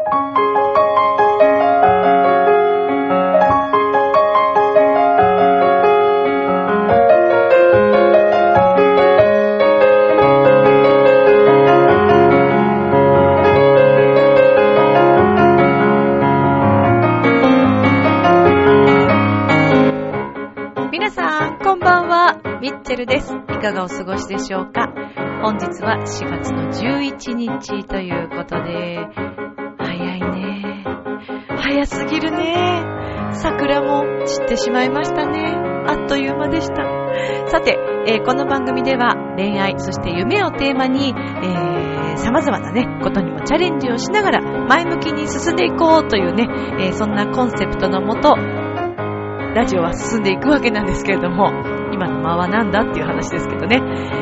皆さん、こんばんは。ミッチェルです。いかがお過ごしでしょうか？本日は4月の11日ということで、早いね。早すぎるね。桜も散ってしまいましたね。あっという間でした。さて、えーこの番組では恋愛、そして夢をテーマに、えー、様々なね、ことにもチャレンジをしながら前向きに進んでいこうというね、えーそんなコンセプトのもと、ラジオは進んでいくわけなんですけれども、今の間はなんだっていう話ですけどね、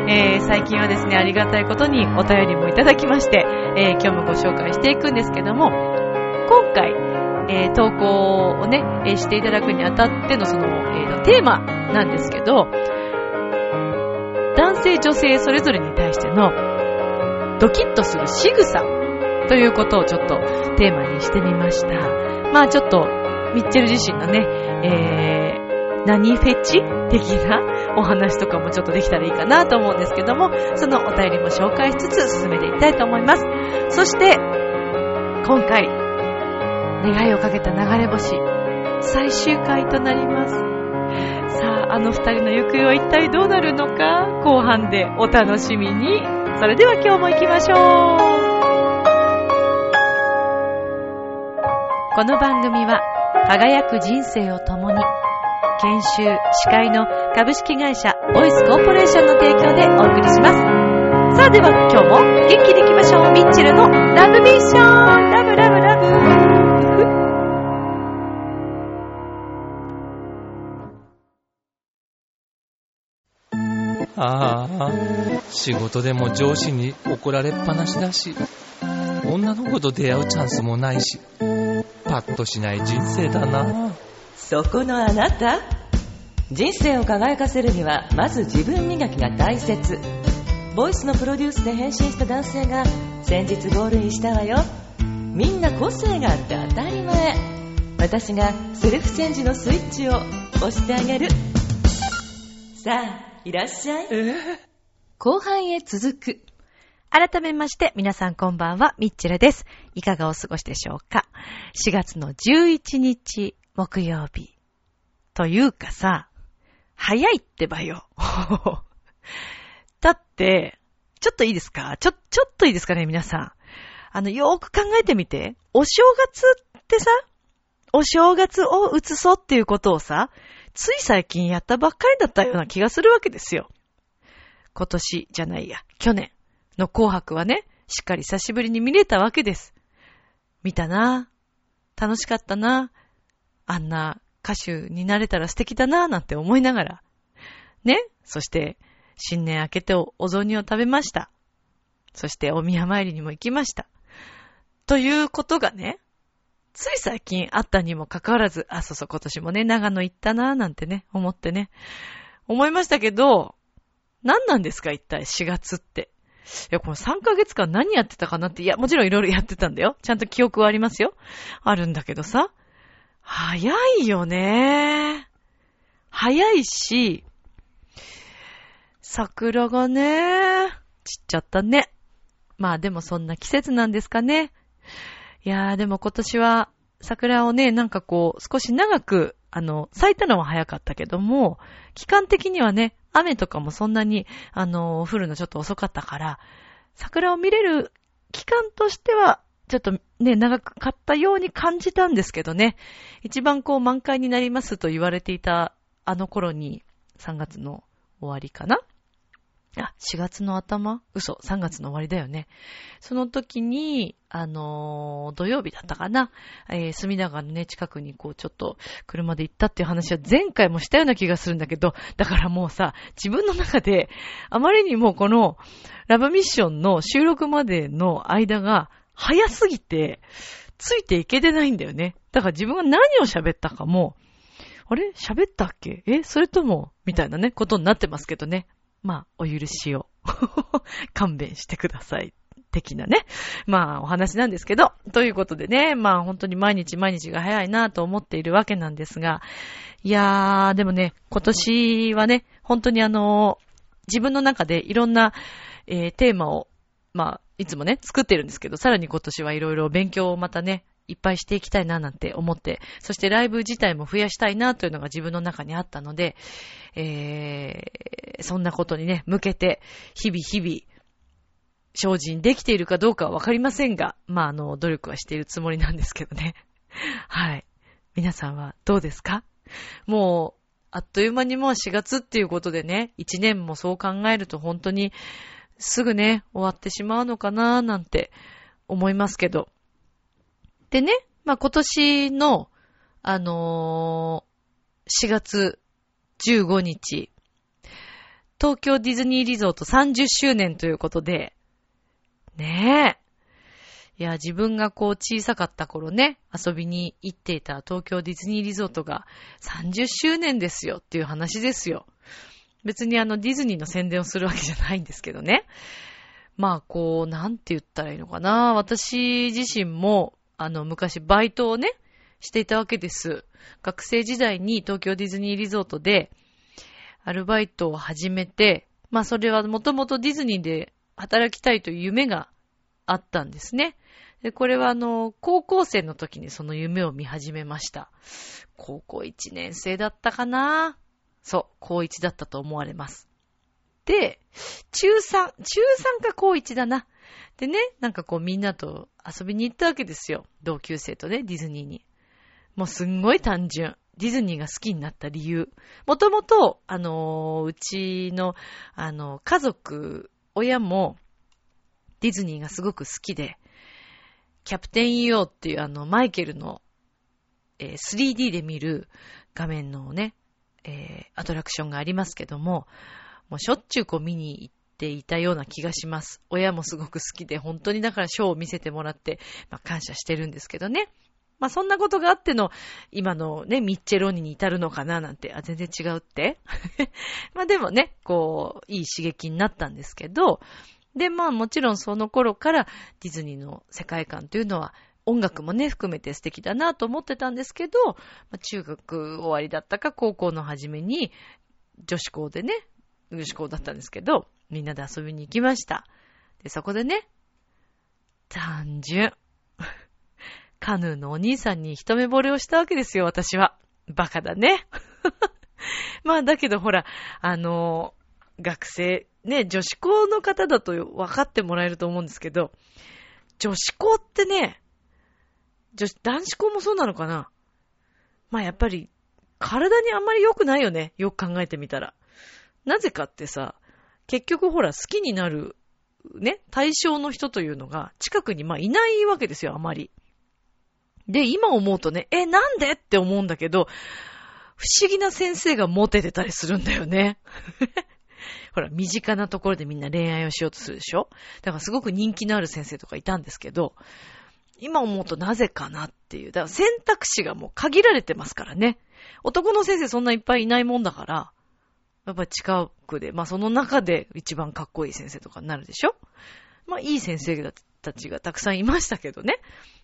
えー最近はですね、ありがたいことにお便りもいただきまして、えー今日もご紹介していくんですけども、今回、えー投稿をね、えーしていただくにあたってのその、えーとテーマなんですけど、男性女性それぞれに対してのドキッとする仕草ということをちょっとテーマにしてみました。まあちょっと、ミッチェル自身のね、えー、何フェチ的なお話とかもちょっとできたらいいかなと思うんですけども、そのお便りも紹介しつつ進めていきたいと思います。そして、今回、願いをかけた流れ星、最終回となります。さあ、あの二人の行方は一体どうなるのか、後半でお楽しみに。それでは今日も行きましょう。この番組は、輝く人生を共に、研修、司会の株式会社ボイスコーポレーションの提供でお送りします。さあでは今日も元気にああ、仕事でも上司に怒られっぱなしだし、女の子と出会うチャンスもないし、パッとしない人生だな。そこのあなた。人生を輝かせるにはまず自分磨きが大切。ボイスのプロデュースで変身した男性が先日ゴールインしたわよ。みんな個性があって当たり前。私がセルフチェンジのスイッチを押してあげる。さあいらっしゃい後半へ続く改めまして、皆さんこんばんは、ミッチェルです。いかがお過ごしでしょうか ?4 月の11日、木曜日。というかさ、早いってばよ。だって、ちょっといいですか？ちょ、ちょっといいですかね、皆さん。あの、よーく考えてみて。お正月ってさ、お正月を移そうっていうことをさ、つい最近やったばっかりだったような気がするわけですよ。今年じゃないや、去年の紅白はね、しっかり久しぶりに見れたわけです。見たなぁ楽しかったなぁあんな歌手になれたら素敵だなぁなんて思いながら。ねそして、新年明けてお雑煮を食べました。そして、お宮参りにも行きました。ということがね、つい最近あったにもかかわらず、あ、そうそう、今年もね、長野行ったななんてね、思ってね。思いましたけど、何なんですか一体4月って。いや、この3ヶ月間何やってたかなって、いや、もちろんいろいろやってたんだよ。ちゃんと記憶はありますよ。あるんだけどさ。早いよね。早いし、桜がね、散っちゃったね。まあでもそんな季節なんですかね。いやーでも今年は桜をね、なんかこう少し長く、あの、咲いたのは早かったけども、期間的にはね、雨とかもそんなに、あの、降るのちょっと遅かったから、桜を見れる期間としては、ちょっとね、長かったように感じたんですけどね。一番こう満開になりますと言われていたあの頃に、3月の終わりかなあ、4月の頭？嘘、3月の終わりだよね。その時に、あのー土曜日だったかな？えー、隅田川のね、近くにこう、ちょっと車で行ったっていう話は前回もしたような気がするんだけど、だからもうさ、自分の中で、あまりにもこの、ラブミッションの収録までの間が、早すぎて、ついていけてないんだよね。だから自分が何を喋ったかも、あれ？喋ったっけ？え？それともみたいなね、ことになってますけどね。まあ、お許しを。勘弁してください。的なね。まあ、お話なんですけど、ということでね、まあ、本当に毎日毎日が早いなと思っているわけなんですが、いやー、でもね、今年はね、本当にあの、自分の中でいろんな、えー、テーマを、まあ、いつもね、作ってるんですけど、さらに今年はいろいろ勉強をまたね、いっぱいしていきたいななんて思って、そしてライブ自体も増やしたいなというのが自分の中にあったので、えー、そんなことにね、向けて、日々日々、精進できているかどうかはわかりませんが、まあ、あの、努力はしているつもりなんですけどね。はい。皆さんはどうですか？もう、あっという間にもう4月っていうことでね、1年もそう考えると本当にすぐね、終わってしまうのかなーなんて思いますけど。でね、まあ、今年の、あのー、4月15日、東京ディズニーリゾート30周年ということで、ねえ。いや、自分がこう小さかった頃ね、遊びに行っていた東京ディズニーリゾートが30周年ですよっていう話ですよ。別にあのディズニーの宣伝をするわけじゃないんですけどね。まあこう、なんて言ったらいいのかな。私自身も、あの昔バイトをね、していたわけです。学生時代に東京ディズニーリゾートでアルバイトを始めて、まあそれはもともとディズニーで働きたいという夢があったんですね。で、これはあの、高校生の時にその夢を見始めました。高校1年生だったかな？そう、高1だったと思われます。で、中3、中3か高1だな。でね、なんかこうみんなと遊びに行ったわけですよ。同級生とね、ディズニーに。もうすんごい単純。ディズニーが好きになった理由。もともと、あのー、うちの、あの、家族、親も、ディズニーがすごく好きで、キャプテン EO っていうあの、マイケルの、えー、3D で見る画面のね、えー、アトラクションがありますけども、もうしょっちゅうこう見に行ってていたような気がします。親もすごく好きで、本当にだからショーを見せてもらって、まあ、感謝してるんですけどね。まあ、そんなことがあっての、今のね、ミッチェロニに至るのかななんて、あ、全然違うって まあでもね、こう、いい刺激になったんですけど、で、まあもちろんその頃からディズニーの世界観というのは音楽もね、含めて素敵だなと思ってたんですけど、まあ、中学終わりだったか高校の初めに女子校でね、女子校だったんですけど、みんなで遊びに行きました。で、そこでね、単純。カヌーのお兄さんに一目惚れをしたわけですよ、私は。バカだね。まあ、だけどほら、あの学生、ね、女子校の方だと分かってもらえると思うんですけど、女子校ってね、女子、男子校もそうなのかなまあやっぱり、体にあんまり良くないよね。よく考えてみたら。なぜかってさ、結局ほら好きになる、ね、対象の人というのが近くにまあいないわけですよ、あまり。で、今思うとね、え、なんで？って思うんだけど、不思議な先生がモテてたりするんだよね。ほら、身近なところでみんな恋愛をしようとするでしょ？だからすごく人気のある先生とかいたんですけど、今思うとなぜかなっていう。だから選択肢がもう限られてますからね。男の先生そんないっぱいいないもんだから、やっぱ近くで、まあその中で一番かっこいい先生とかになるでしょ？まあいい先生たちがたくさんいましたけどね。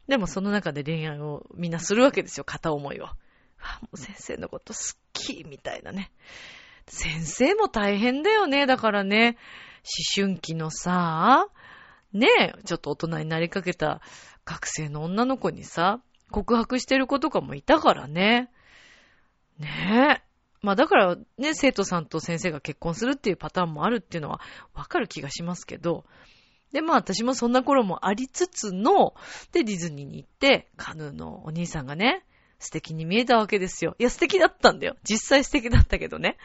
でもその中で恋愛をみんなするわけですよ、片思いを。あ、もう先生のこと好き、みたいなね。先生も大変だよね。だからね、思春期のさ、ねえ、ちょっと大人になりかけた学生の女の子にさ、告白してる子とかもいたからね。ねえ。まあだからね、生徒さんと先生が結婚するっていうパターンもあるっていうのはわかる気がしますけど、で、まあ私もそんな頃もありつつの、で、ディズニーに行って、カヌーのお兄さんがね、素敵に見えたわけですよ。いや、素敵だったんだよ。実際素敵だったけどね。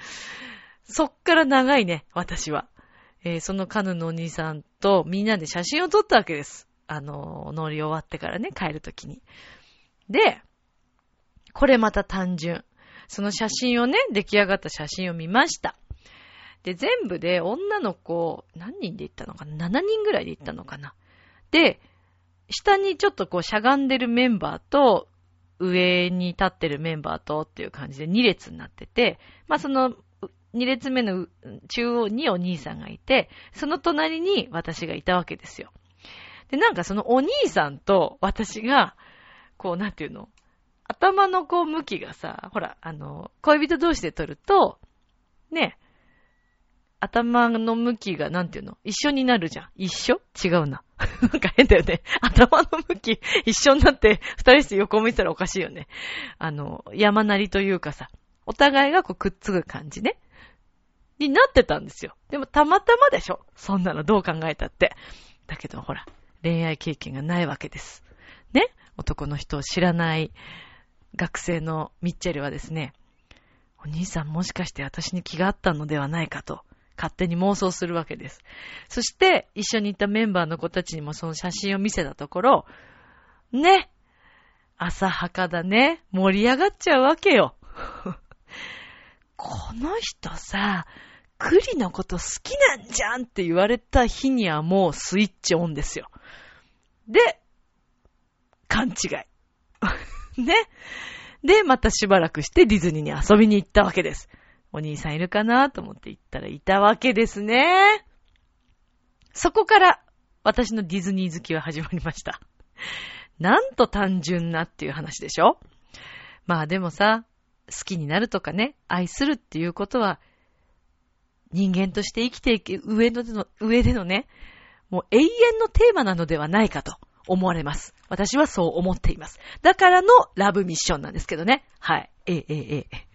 そっから長いね、私は。えー、そのカヌーのお兄さんとみんなで写真を撮ったわけです。あの、乗り終わってからね、帰るときに。で、これまた単純。その写真をね、出来上がった写真を見ました。で、全部で女の子、何人で行ったのかな ?7 人ぐらいで行ったのかな？で、下にちょっとこうしゃがんでるメンバーと、上に立ってるメンバーとっていう感じで2列になってて、まあその2列目の中央にお兄さんがいて、その隣に私がいたわけですよ。で、なんかそのお兄さんと私が、こう、なんていうの？頭のこう向きがさ、ほら、あの、恋人同士で撮ると、ね、頭の向きが、なんていうの？一緒になるじゃん。一緒？違うな。なんか変だよね。頭の向き一緒になって二人して横向いたらおかしいよね。あの、山なりというかさ、お互いがこうくっつく感じね。になってたんですよ。でもたまたまでしょ？そんなのどう考えたって。だけどほら、恋愛経験がないわけです。ね？男の人を知らない学生のミッチェルはですね、お兄さんもしかして私に気があったのではないかと勝手に妄想するわけです。そして、一緒にいたメンバーの子たちにもその写真を見せたところ、ね、浅はかだね、盛り上がっちゃうわけよ。この人さ、栗のこと好きなんじゃんって言われた日にはもうスイッチオンですよ。で、勘違い。ね。で、またしばらくしてディズニーに遊びに行ったわけです。お兄さんいるかなと思って行ったらいたわけですね。そこから私のディズニー好きは始まりました。なんと単純なっていう話でしょまあでもさ、好きになるとかね、愛するっていうことは、人間として生きていく上での、上でのね、もう永遠のテーマなのではないかと思われます。私はそう思っています。だからのラブミッションなんですけどね。はい。ええ、ええ、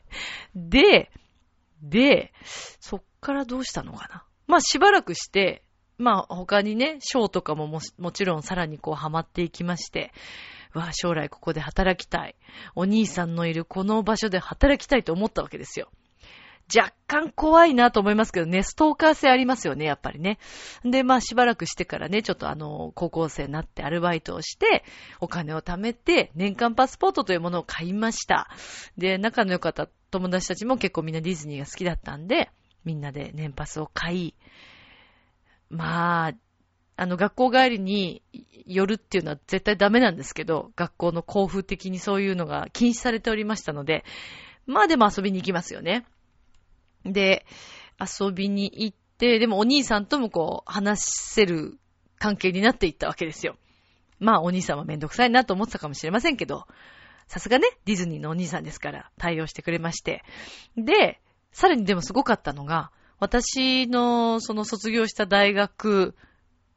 で、で、そっからどうしたのかな。まあしばらくして、まあ他にね、ショーとかもももちろんさらにこうハマっていきまして、わ、将来ここで働きたい。お兄さんのいるこの場所で働きたいと思ったわけですよ。若干怖いなと思いますけどね、ストーカー性ありますよね、やっぱりね。で、まあしばらくしてからね、ちょっとあの、高校生になってアルバイトをして、お金を貯めて、年間パスポートというものを買いました。で、仲の良かった友達たちも結構みんなディズニーが好きだったんで、みんなで年パスを買い、まあ、あの、学校帰りに寄るっていうのは絶対ダメなんですけど、学校の交付的にそういうのが禁止されておりましたので、まあでも遊びに行きますよね。で、遊びに行って、でもお兄さんともこう、話せる関係になっていったわけですよ。まあお兄さんはめんどくさいなと思ってたかもしれませんけど、さすがね、ディズニーのお兄さんですから対応してくれまして。で、さらにでもすごかったのが、私のその卒業した大学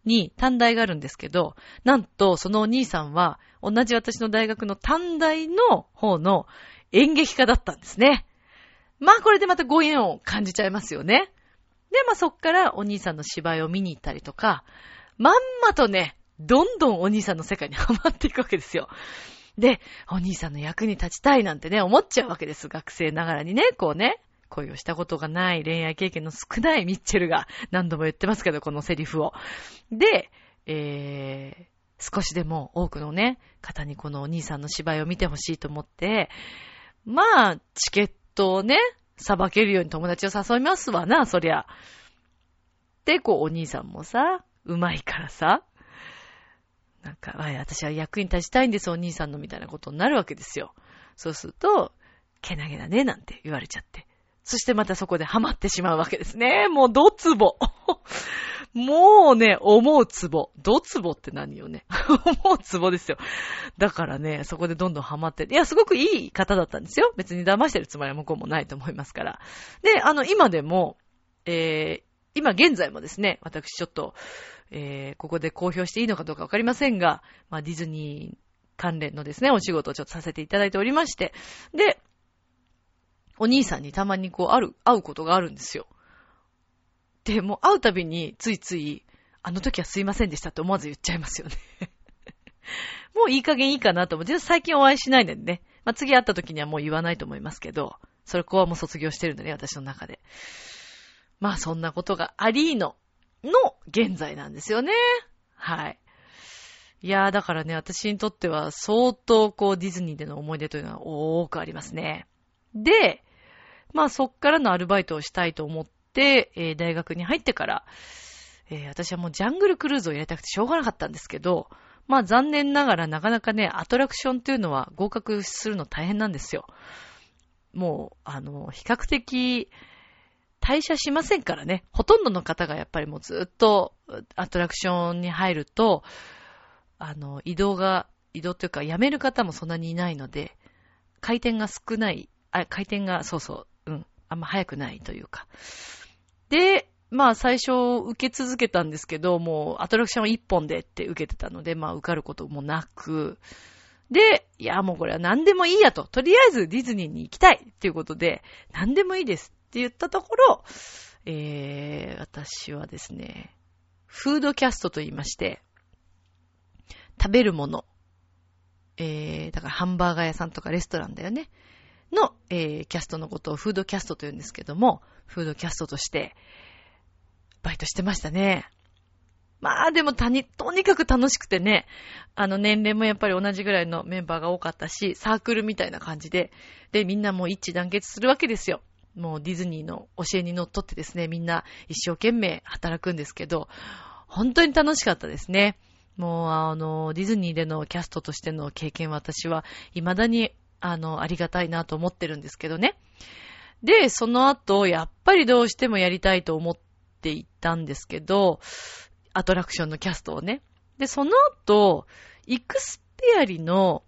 に短大があるんですけど、なんとそのお兄さんは同じ私の大学の短大の方の演劇家だったんですね。まあこれでまたご縁を感じちゃいますよね。で、まあそっからお兄さんの芝居を見に行ったりとか、まんまとね、どんどんお兄さんの世界にハマっていくわけですよ。で、お兄さんの役に立ちたいなんてね、思っちゃうわけです。学生ながらにね、こうね、恋をしたことがない恋愛経験の少ないミッチェルが何度も言ってますけど、このセリフを。で、えー、少しでも多くのね、方にこのお兄さんの芝居を見てほしいと思って、まあ、チケットをね、さばけるように友達を誘いますわな、そりゃ。で、こう、お兄さんもさ、うまいからさ、なんか、あ私は役に立ちたいんです、お兄さんのみたいなことになるわけですよ。そうすると、けなげだね、なんて言われちゃって。そしてまたそこでハマってしまうわけですね。もう、どつぼ。もうね、思うつぼ。どつぼって何よね。思うつぼですよ。だからね、そこでどんどんハマって。いや、すごくいい方だったんですよ。別に騙してるつもりは向こうもないと思いますから。で、あの、今でも、えー、今現在もですね、私ちょっと、えー、ここで公表していいのかどうかわかりませんが、まあ、ディズニー関連のですね、お仕事をちょっとさせていただいておりまして、で、お兄さんにたまにこう、ある、会うことがあるんですよ。で、もう会うたびについつい、あの時はすいませんでしたって思わず言っちゃいますよね もういい加減いいかなと思って、最近お会いしないのでね。まあ、次会った時にはもう言わないと思いますけど、それ子はもう卒業してるんでね、私の中で。まあそんなことがありーの、の現在なんですよね。はい。いやーだからね、私にとっては相当こうディズニーでの思い出というのは多くありますね。で、まあそっからのアルバイトをしたいと思って、えー、大学に入ってから、えー、私はもうジャングルクルーズをやりたくてしょうがなかったんですけど、まあ残念ながらなかなかね、アトラクションっていうのは合格するの大変なんですよ。もう、あの、比較的、退社しませんからね。ほとんどの方がやっぱりもうずっとアトラクションに入ると、あの、移動が、移動というか辞める方もそんなにいないので、回転が少ない、あ、回転が、そうそう、うん、あんま早くないというか。で、まあ最初受け続けたんですけど、もうアトラクションは一本でって受けてたので、まあ受かることもなく、で、いやもうこれは何でもいいやと。とりあえずディズニーに行きたいっていうことで、何でもいいですって言ったところ、えー、私はですね、フードキャストと言いまして、食べるもの、えー、だからハンバーガー屋さんとかレストランだよね。の、えー、キャストのことをフードキャストと言うんですけども、フードキャストとして、バイトしてましたね。まあでもたに、とにかく楽しくてね、あの年齢もやっぱり同じぐらいのメンバーが多かったし、サークルみたいな感じで、で、みんなもう一致団結するわけですよ。もうディズニーの教えにのっとってですね、みんな一生懸命働くんですけど、本当に楽しかったですね。もうあの、ディズニーでのキャストとしての経験私は未だにあの、ありがたいなと思ってるんですけどね。で、その後、やっぱりどうしてもやりたいと思っていったんですけど、アトラクションのキャストをね。で、その後、イクスペアリの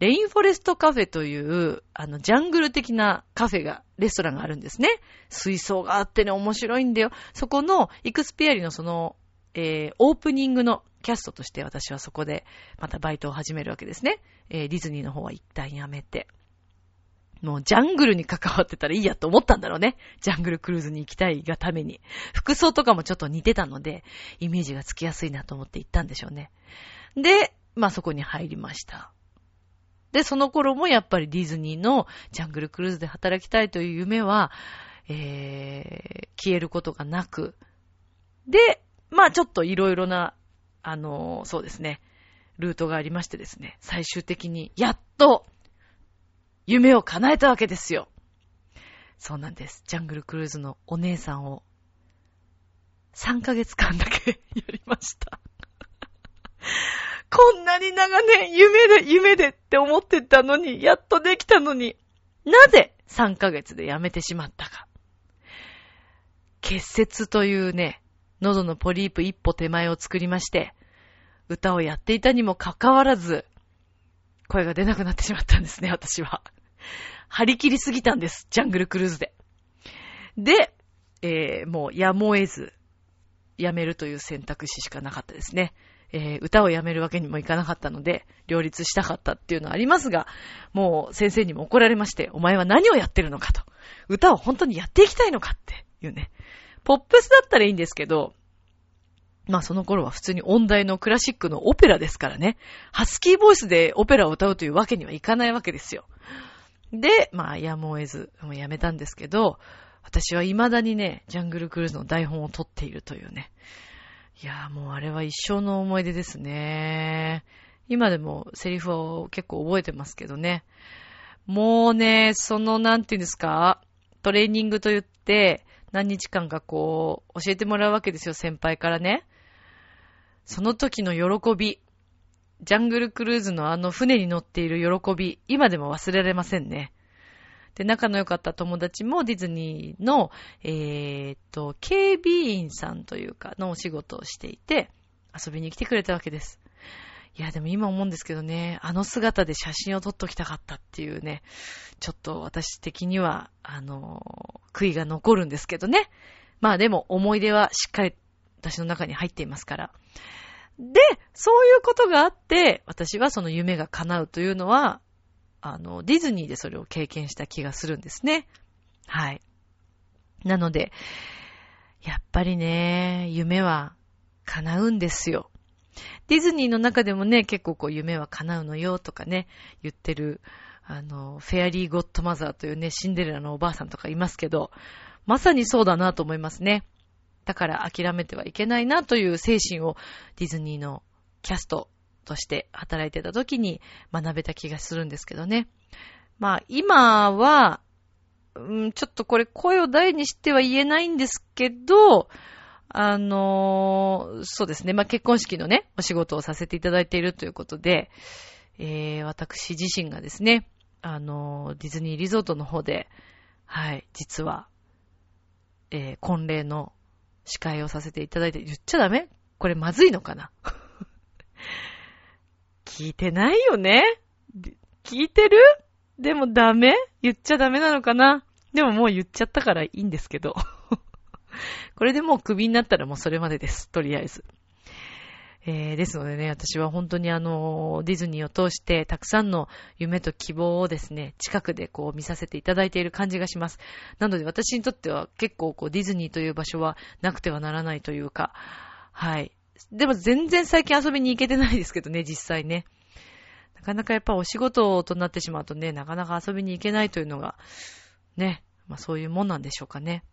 レインフォレストカフェという、あの、ジャングル的なカフェが、レストランがあるんですね。水槽があってね、面白いんだよ。そこの、イクスペアリのその、えー、オープニングのキャストとして私はそこでまたバイトを始めるわけですね。えー、ディズニーの方は一旦やめて。もうジャングルに関わってたらいいやと思ったんだろうね。ジャングルクルーズに行きたいがために。服装とかもちょっと似てたので、イメージがつきやすいなと思って行ったんでしょうね。で、まあそこに入りました。で、その頃もやっぱりディズニーのジャングルクルーズで働きたいという夢は、えー、消えることがなく。で、まあちょっといろいろな、あのー、そうですね、ルートがありましてですね、最終的にやっと夢を叶えたわけですよ。そうなんです。ジャングルクルーズのお姉さんを3ヶ月間だけ やりました。こんなに長年夢で夢でって思ってたのに、やっとできたのに、なぜ3ヶ月でやめてしまったか。結節というね、喉のポリープ一歩手前を作りまして、歌をやっていたにもかかわらず、声が出なくなってしまったんですね、私は。張り切りすぎたんです、ジャングルクルーズで。で、えー、もうやむを得ず、やめるという選択肢しかなかったですね。えー、歌をやめるわけにもいかなかったので、両立したかったっていうのはありますが、もう先生にも怒られまして、お前は何をやってるのかと。歌を本当にやっていきたいのかっていうね。ポップスだったらいいんですけど、まあその頃は普通に音大のクラシックのオペラですからね。ハスキーボイスでオペラを歌うというわけにはいかないわけですよ。で、まあやむを得ず、もうやめたんですけど、私は未だにね、ジャングルクルーズの台本を取っているというね。いやーもうあれは一生の思い出ですね。今でもセリフを結構覚えてますけどね。もうね、そのなんていうんですか、トレーニングと言って、何日間かこう、教えてもらうわけですよ、先輩からね。その時の喜び、ジャングルクルーズのあの船に乗っている喜び、今でも忘れられませんね。で、仲の良かった友達もディズニーの、えー、っと、警備員さんというかのお仕事をしていて、遊びに来てくれたわけです。いや、でも今思うんですけどね、あの姿で写真を撮っときたかったっていうね、ちょっと私的には、あの、悔いが残るんですけどね。まあでも思い出はしっかり私の中に入っていますから。で、そういうことがあって、私はその夢が叶うというのは、あの、ディズニーでそれを経験した気がするんですね。はい。なので、やっぱりね、夢は叶うんですよ。ディズニーの中でもね、結構こう夢は叶うのよとかね、言ってる、あの、フェアリーゴッドマザーというね、シンデレラのおばあさんとかいますけど、まさにそうだなと思いますね。だから諦めてはいけないなという精神をディズニーのキャストとして働いてた時に学べた気がするんですけどね。まあ今は、うん、ちょっとこれ声を大にしては言えないんですけど、あのー、そうですね。まあ、結婚式のね、お仕事をさせていただいているということで、えー、私自身がですね、あのー、ディズニーリゾートの方で、はい、実は、えー、婚礼の司会をさせていただいて、言っちゃダメ？これまずいのかな？聞いてないよね？聞いてる？でもダメ？言っちゃダメなのかな？でももう言っちゃったからいいんですけど。これでもうクビになったらもうそれまでです。とりあえず。えー、ですのでね、私は本当にあの、ディズニーを通してたくさんの夢と希望をですね、近くでこう見させていただいている感じがします。なので私にとっては結構こうディズニーという場所はなくてはならないというか、はい。でも全然最近遊びに行けてないですけどね、実際ね。なかなかやっぱお仕事となってしまうとね、なかなか遊びに行けないというのが、ね、まあそういうもんなんでしょうかね。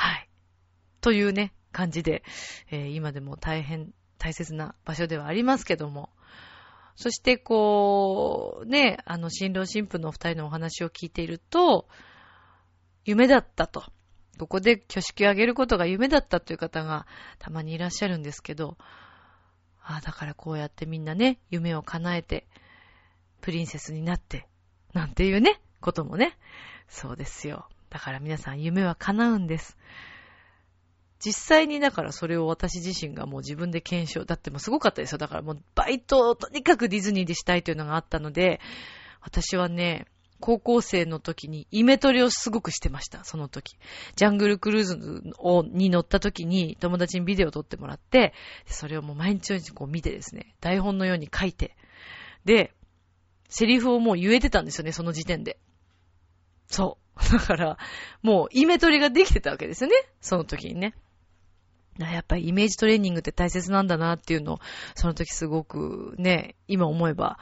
はい。というね、感じで、えー、今でも大変大切な場所ではありますけども。そしてこう、ね、あの、新郎新婦のお二人のお話を聞いていると、夢だったと。ここで挙式を挙げることが夢だったという方がたまにいらっしゃるんですけど、ああ、だからこうやってみんなね、夢を叶えて、プリンセスになって、なんていうね、こともね、そうですよ。だから皆さん夢は叶うんです。実際にだからそれを私自身がもう自分で検証、だってもうすごかったですよ。だからもうバイトをとにかくディズニーでしたいというのがあったので、私はね、高校生の時にイメトレをすごくしてました、その時。ジャングルクルーズをに乗った時に友達にビデオを撮ってもらって、それをもう毎日こう見てですね、台本のように書いて、で、セリフをもう言えてたんですよね、その時点で。そう。だから、もうイメトレができてたわけですよね、その時にね。やっぱりイメージトレーニングって大切なんだなっていうのを、その時すごくね、今思えば、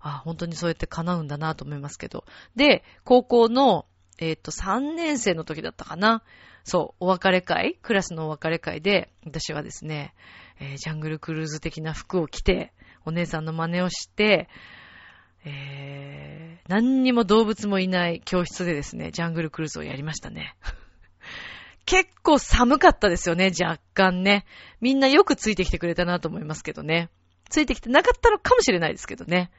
あ、本当にそうやって叶うんだなと思いますけど。で、高校の、えっ、と、3年生の時だったかな。そう、お別れ会クラスのお別れ会で、私はですね、えー、ジャングルクルーズ的な服を着て、お姉さんの真似をして、えー、何にも動物もいない教室でですね、ジャングルクルーズをやりましたね。結構寒かったですよね、若干ね。みんなよくついてきてくれたなと思いますけどね。ついてきてなかったのかもしれないですけどね。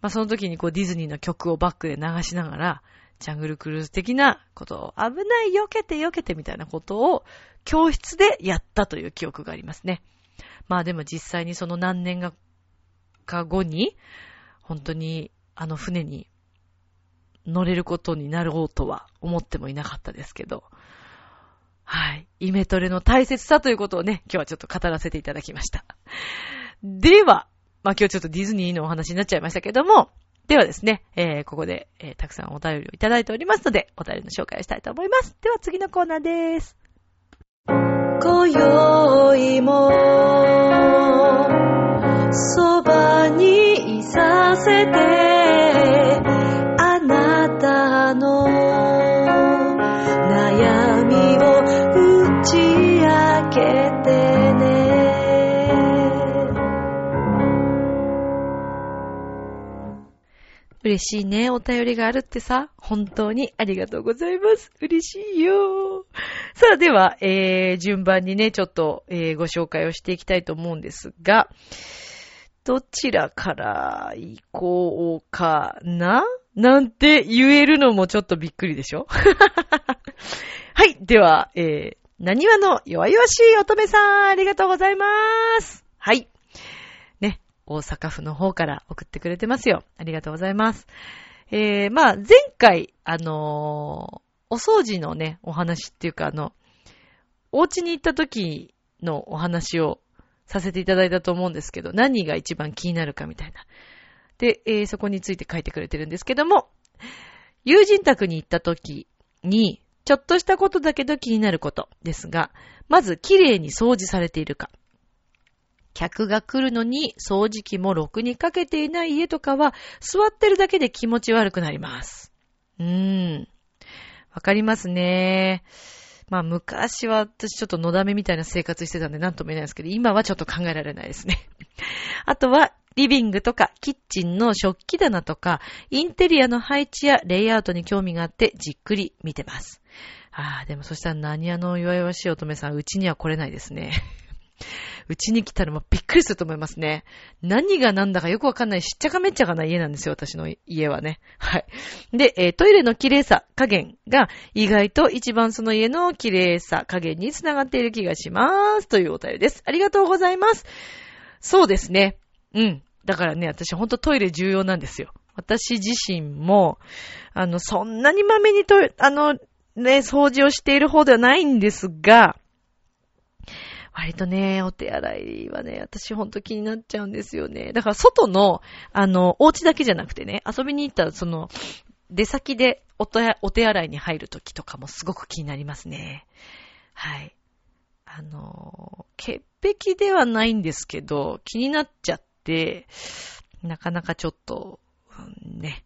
まあその時にこうディズニーの曲をバックで流しながら、ジャングルクルーズ的なことを、危ない、避けて、避けてみたいなことを教室でやったという記憶がありますね。まあでも実際にその何年か後に、本当にあの船に乗れることになろうとは思ってもいなかったですけど、はい。イメトレの大切さということをね、今日はちょっと語らせていただきました。では、まあ、今日ちょっとディズニーのお話になっちゃいましたけども、ではですね、えー、ここで、えー、たくさんお便りをいただいておりますので、お便りの紹介をしたいと思います。では次のコーナーでーす。今宵も、そばにさせて、あなたの悩みを打ち明けてね嬉しいね。お便りがあるってさ。本当にありがとうございます。嬉しいよ。さあ、では、えー、順番にね、ちょっと、えー、ご紹介をしていきたいと思うんですが、どちらから行こうかな？なんて言えるのもちょっとびっくりでしょ？はい。では、えー、なにわの弱々しい乙女さん、ありがとうございます。はい。ね、大阪府の方から送ってくれてますよ。ありがとうございます。えー、まあ、前回、あのー、お掃除のね、お話っていうか、あの、お家に行った時のお話をさせていただいたと思うんですけど、何が一番気になるかみたいな。で、えー、そこについて書いてくれてるんですけども、友人宅に行った時に、ちょっとしたことだけど気になることですが、まず綺麗に掃除されているか。客が来るのに掃除機もろくにかけていない家とかは座ってるだけで気持ち悪くなります。うーん。わかりますね。まあ昔は私ちょっとのだめみたいな生活してたんで何とも言えないですけど、今はちょっと考えられないですね。あとはリビングとかキッチンの食器棚とかインテリアの配置やレイアウトに興味があってじっくり見てます。ああ、でもそしたら何屋の弱々しい乙女さん、うちには来れないですね。うちに来たらもうびっくりすると思いますね。何が何だかよくわかんないしっちゃかめっちゃかな家なんですよ、私の家はね。はい。で、えー、トイレの綺麗さ、加減が意外と一番その家の綺麗さ、加減につながっている気がします。というお便りです。ありがとうございます。そうですね。うん。だからね、私ほんとトイレ重要なんですよ。私自身も、あの、そんなにまめにトイレ、あの、ね、掃除をしている方ではないんですが、割とね、お手洗いはね、私ほんと気になっちゃうんですよね。だから外の、あの、お家だけじゃなくてね、遊びに行ったらその、出先でお手洗いに入るときとかもすごく気になりますね。はい。あの、潔癖ではないんですけど、気になっちゃって、なかなかちょっと、うん、ね、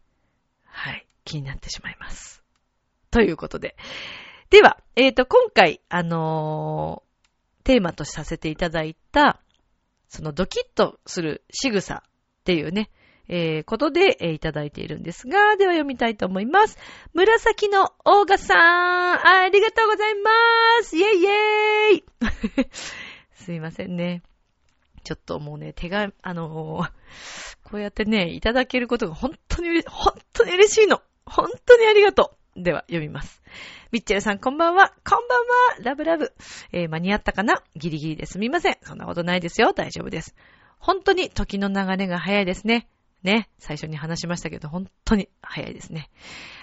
はい、気になってしまいます。ということで。では、えっ、ー、と、今回、あのー、テーマとさせていただいた、そのドキッとする仕草っていうね、えー、ことで、えー、いただいているんですが、では読みたいと思います。紫のオーガさん、ありがとうございますイェイイェイ すいませんね。ちょっともうね、手が、あのー、こうやってね、いただけることが本当に本当に嬉しいの。本当にありがとう。では、読みます。ミッチェルさん、こんばんは。こんばんは。ラブラブ。えー、間に合ったかな？ギリギリですみません。そんなことないですよ。大丈夫です。本当に時の流れが早いですね。ね。最初に話しましたけど、本当に早いですね。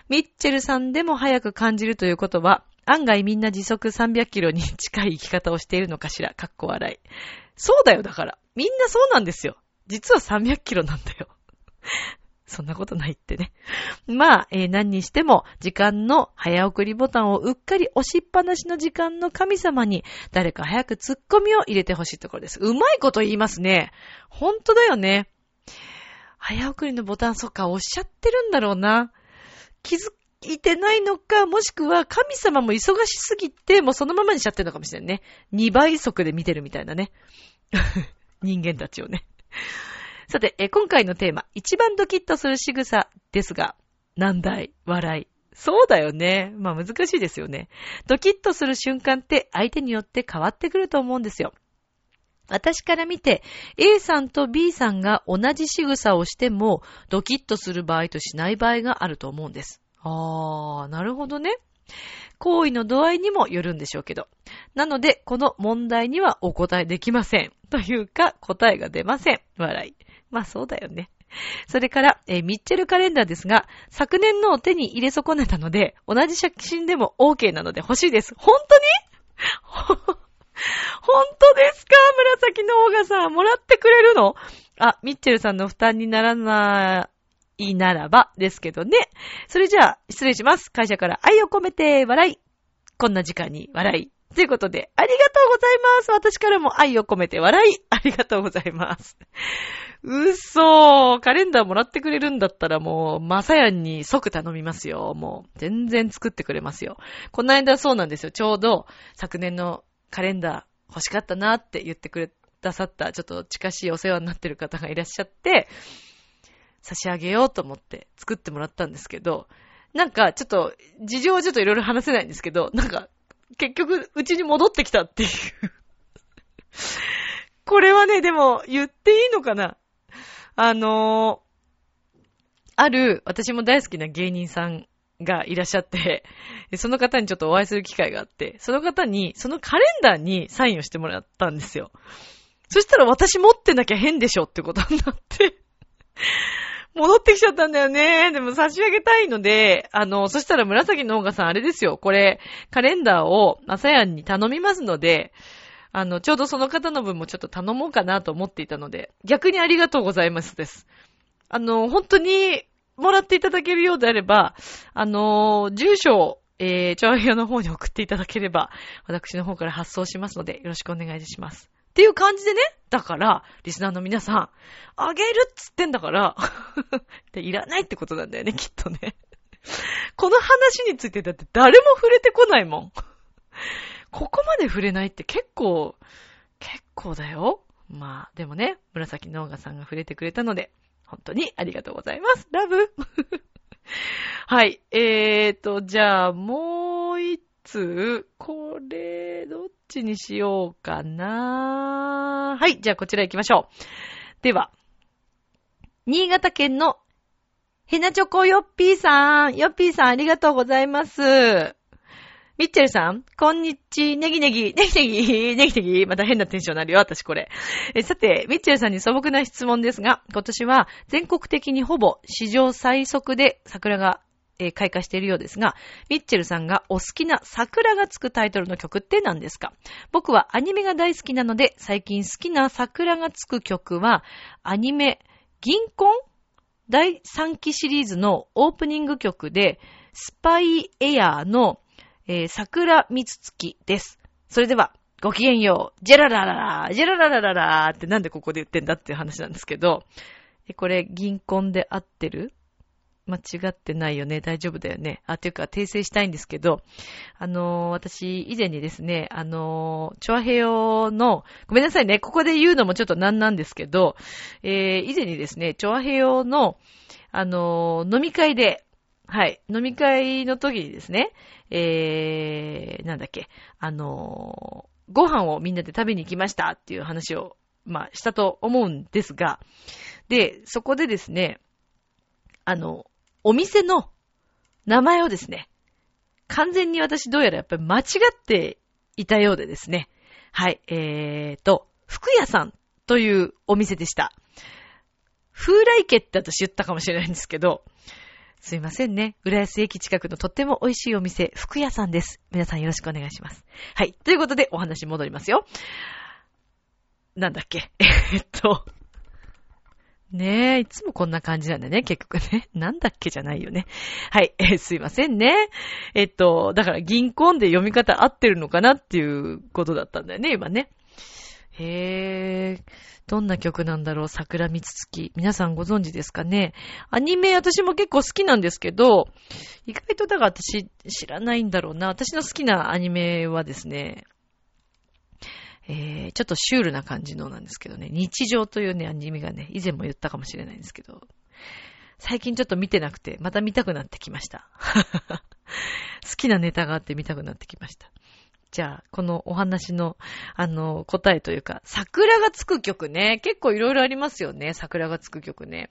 ミッチェルさんでも早く感じるということは、案外みんな時速300キロに近い生き方をしているのかしら？かっこ笑い。そうだよ、だから。みんなそうなんですよ。実は300キロなんだよ。そんなことないってね。まあ、えー、何にしても、時間の早送りボタンをうっかり押しっぱなしの時間の神様に、誰か早く突っ込みを入れてほしいところです。うまいこと言いますね。ほんとだよね。早送りのボタン、そっか、押しちゃってるんだろうな。気づいてないのか、もしくは神様も忙しすぎて、もうそのままにしちゃってるのかもしれんね。2倍速で見てるみたいなね。人間たちをね。さて、え今回のテーマ、一番ドキッとする仕草ですが、難題、笑い。そうだよね。まあ難しいですよね。ドキッとする瞬間って相手によって変わってくると思うんですよ。私から見て、A さんと B さんが同じ仕草をしても、ドキッとする場合としない場合があると思うんです。あー、なるほどね。行為の度合いにもよるんでしょうけど。なので、この問題にはお答えできません。というか、答えが出ません。笑い。まあそうだよね。それから、えー、ミッチェルカレンダーですが、昨年の手に入れ損ねたので、同じ写真でも OK なので欲しいです。本当に？本当ですか？紫のオーガさん、もらってくれるの？あ、ミッチェルさんの負担にならないならばですけどね。それじゃあ、失礼します。会社から愛を込めて笑い。こんな時間に笑い。ということで、ありがとうございます。私からも愛を込めて笑い。ありがとうございます。うっそー。カレンダーもらってくれるんだったらもう、まさやんに即頼みますよ。もう、全然作ってくれますよ。この間そうなんですよ。ちょうど、昨年のカレンダー欲しかったなって言ってくれださった、ちょっと近しいお世話になってる方がいらっしゃって、差し上げようと思って作ってもらったんですけど、なんかちょっと、事情はちょっといろいろ話せないんですけど、なんか、結局、うちに戻ってきたっていう。これはね、でも、言っていいのかな？あのー、ある、私も大好きな芸人さんがいらっしゃって、その方にちょっとお会いする機会があって、その方に、そのカレンダーにサインをしてもらったんですよ。そしたら私持ってなきゃ変でしょってことになって。戻ってきちゃったんだよね。でも差し上げたいので、あの、そしたら紫のオガさんあれですよ。これ、カレンダーをまさやんに頼みますので、あの、ちょうどその方の分もちょっと頼もうかなと思っていたので、逆にありがとうございますです。あの、本当に、もらっていただけるようであれば、あの、住所を、えー、調和表の方に送っていただければ、私の方から発送しますので、よろしくお願いします。っていう感じでね、だから、リスナーの皆さん、あげるっつってんだから で、いらないってことなんだよね、きっとね。この話についてだって誰も触れてこないもん。ここまで触れないって結構、結構だよ。まあ、でもね、紫農家さんが触れてくれたので、本当にありがとうございます。ラブ はい。えーと、じゃあ、もう一つ、これ、どっちにしようかなはい。じゃあ、こちら行きましょう。では、新潟県のヘナチョコヨッピーさん。ヨッピーさん、ありがとうございます。ミッチェルさん、こんにち、ネギネギ、ネギネギ、ネギネギ、また変なテンションになるよ、私これ。えさて、ミッチェルさんに素朴な質問ですが、今年は全国的にほぼ史上最速で桜が、え開花しているようですが、ミッチェルさんがお好きな桜がつくタイトルの曲って何ですか？僕はアニメが大好きなので、最近好きな桜がつく曲は、アニメ、銀婚第3期シリーズのオープニング曲で、スパイエアーの、えー桜三つ月です。それでは、ごきげんよう。ジェララララ、ジェラララララってなんでここで言ってんだっていう話なんですけど、これ、銀婚で合ってる？間違ってないよね。大丈夫だよね。あ、というか、訂正したいんですけど、あのー私、以前にですね、あのーチョアヘヨの、ごめんなさいね、ここで言うのもちょっとなんなんですけど、えー以前にですね、チョアヘヨの、あのー飲み会で、はい、飲み会の時にですね、えー、なんだっけ、あのーご飯をみんなで食べに行きましたっていう話を、まあ、したと思うんですが、で、そこでですね、あの、お店の名前をですね、完全に私どうやらやっぱり間違っていたようでですね。はい、えーと、福屋さんというお店でした。風来家って私言ったかもしれないんですけど、すいませんね。浦安駅近くのとっても美味しいお店、福屋さんです。皆さんよろしくお願いします。はい。ということでお話戻りますよ。なんだっけ？えっと、ねえ、いつもこんな感じなんだね、結局ね。なんだっけじゃないよね。はい、えすいませんね。えっと、だから銀行で読み方合ってるのかなっていうことだったんだよね、今ね。へえ、どんな曲なんだろう、桜三月。皆さんご存知ですかね。アニメ私も結構好きなんですけど、意外とだから私知らないんだろうな。私の好きなアニメはですね、えー、ちょっとシュールな感じのなんですけどね、日常というね、アニメがね、以前も言ったかもしれないんですけど、最近ちょっと見てなくて、また見たくなってきました。好きなネタがあって見たくなってきました。じゃあ、このお話の、あの、答えというか、桜がつく曲ね。結構いろいろありますよね。桜がつく曲ね。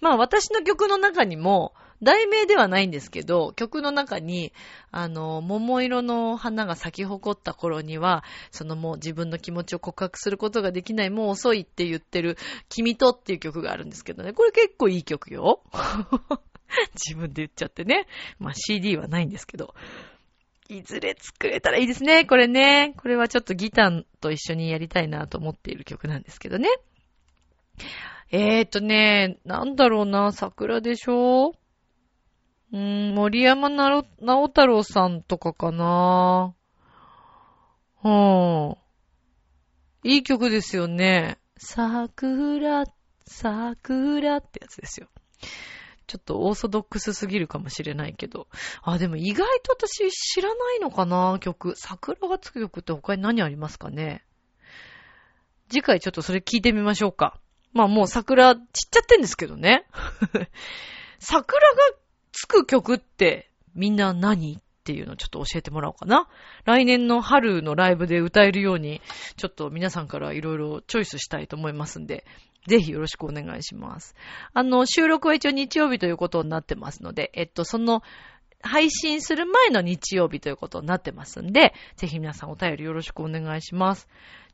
まあ、私の曲の中にも、題名ではないんですけど、曲の中に、あの、桃色の花が咲き誇った頃には、そのもう自分の気持ちを告白することができない、もう遅いって言ってる、君とっていう曲があるんですけどね。これ結構いい曲よ。自分で言っちゃってね。まあ CD はないんですけど。いずれ作れたらいいですね、これね。これはちょっとギターと一緒にやりたいなと思っている曲なんですけどね。えーとね、なんだろうな、桜でしょ？うーん、森山直太郎さんとかかな。うん。いい曲ですよね。桜、桜ってやつですよ。ちょっとオーソドックスすぎるかもしれないけど。あ、でも意外と私知らないのかな、曲。桜がつく曲って他に何ありますかね。次回ちょっとそれ聞いてみましょうか。まあもう桜散っちゃってんですけどね。桜がつく曲ってみんな何っていうのをちょっと教えてもらおうかな。来年の春のライブで歌えるように、ちょっと皆さんからいろいろチョイスしたいと思いますんで、ぜひよろしくお願いします。あの、収録は一応日曜日ということになってますので、えっと、その、配信する前の日曜日ということになってますんで、ぜひ皆さんお便りよろしくお願いします。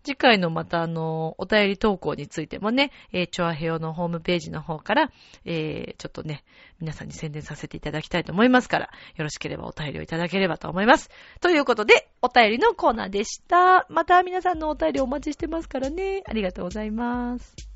次回のまたあの、お便り投稿についてもね、えー、チョアヘヨのホームページの方から、えー、ちょっとね、皆さんに宣伝させていただきたいと思いますから、よろしければお便りをいただければと思います。ということで、お便りのコーナーでした。また皆さんのお便りお待ちしてますからね。ありがとうございます。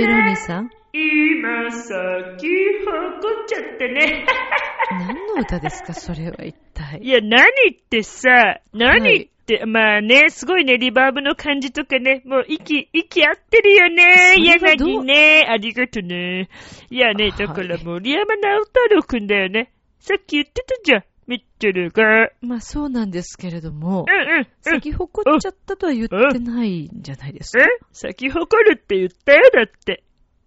桜、桜。ミッチェルお兄さん、い今さっき誇っちゃってね。何の歌ですか、それは一体？いや、何ってさ、何って、まあね、すごいね、リバーブの感じとかね、もう息、息合ってるよね。柳ね。ありがとね。いやね、はいだから森山直太朗くんだよね。さっき言ってたじゃん、ミッチェルが。まあそうなんですけれどもう、んうん、うん。先誇っちゃったとは言ってないんじゃないですか。え？咲き誇るって言ったよ、だって。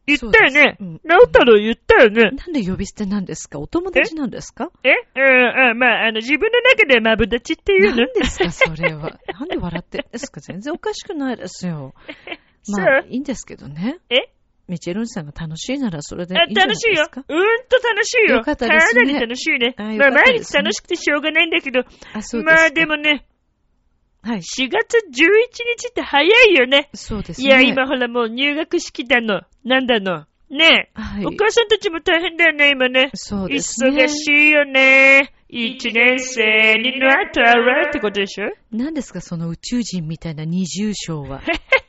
言ったよね。直太朗言ったよね。なんで呼び捨てなんですか？お友達なんですか？え？うん、うん、まあ、あの、自分の中でマブダチっていうの。何ですかそれは。なんで笑ってんですか？全然おかしくないですよ。まあ、いいんですけどね。え？ミチェルンさんが楽しいならそれでいあいんじゃない楽しいよですか。。うんと楽しいよ。よかったですねかなり楽しいね。あよまあ、毎日楽しくてしょうがないんだけど、あ、そうですか。まあでもね、はい。4月11日って早いよね。そうですね。いや、今ほらもう入学式だの。なんだの。ねえ。はいお母さんたちも大変だよね、今ね。そうですね。忙しいよね。一年生になったらってことでしょ？何ですかその宇宙人みたいな二重章は。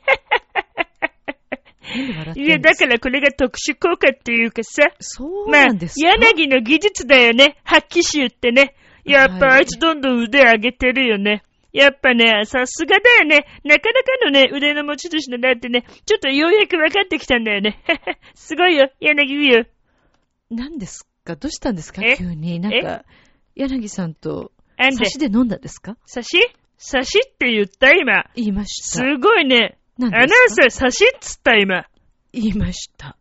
いや、だからこれが特殊効果っていうかさ。そうまあなんです、か、柳の技術だよね。発揮集ってね。やっぱはいあいつどんどん腕上げてるよね。やっぱね、さすがだよね。なかなかのね、腕の持ち主のだってね、ちょっとようやく分かってきたんだよね。すごいよ、柳いいよ。何ですか？どうしたんですか？え？急に。なんか、柳さんと、あんで？差、しで飲んだんですか？差し？差しって言った？今。言いました。すごいね。アナウン何ですか？サー差しっつった今。言いました。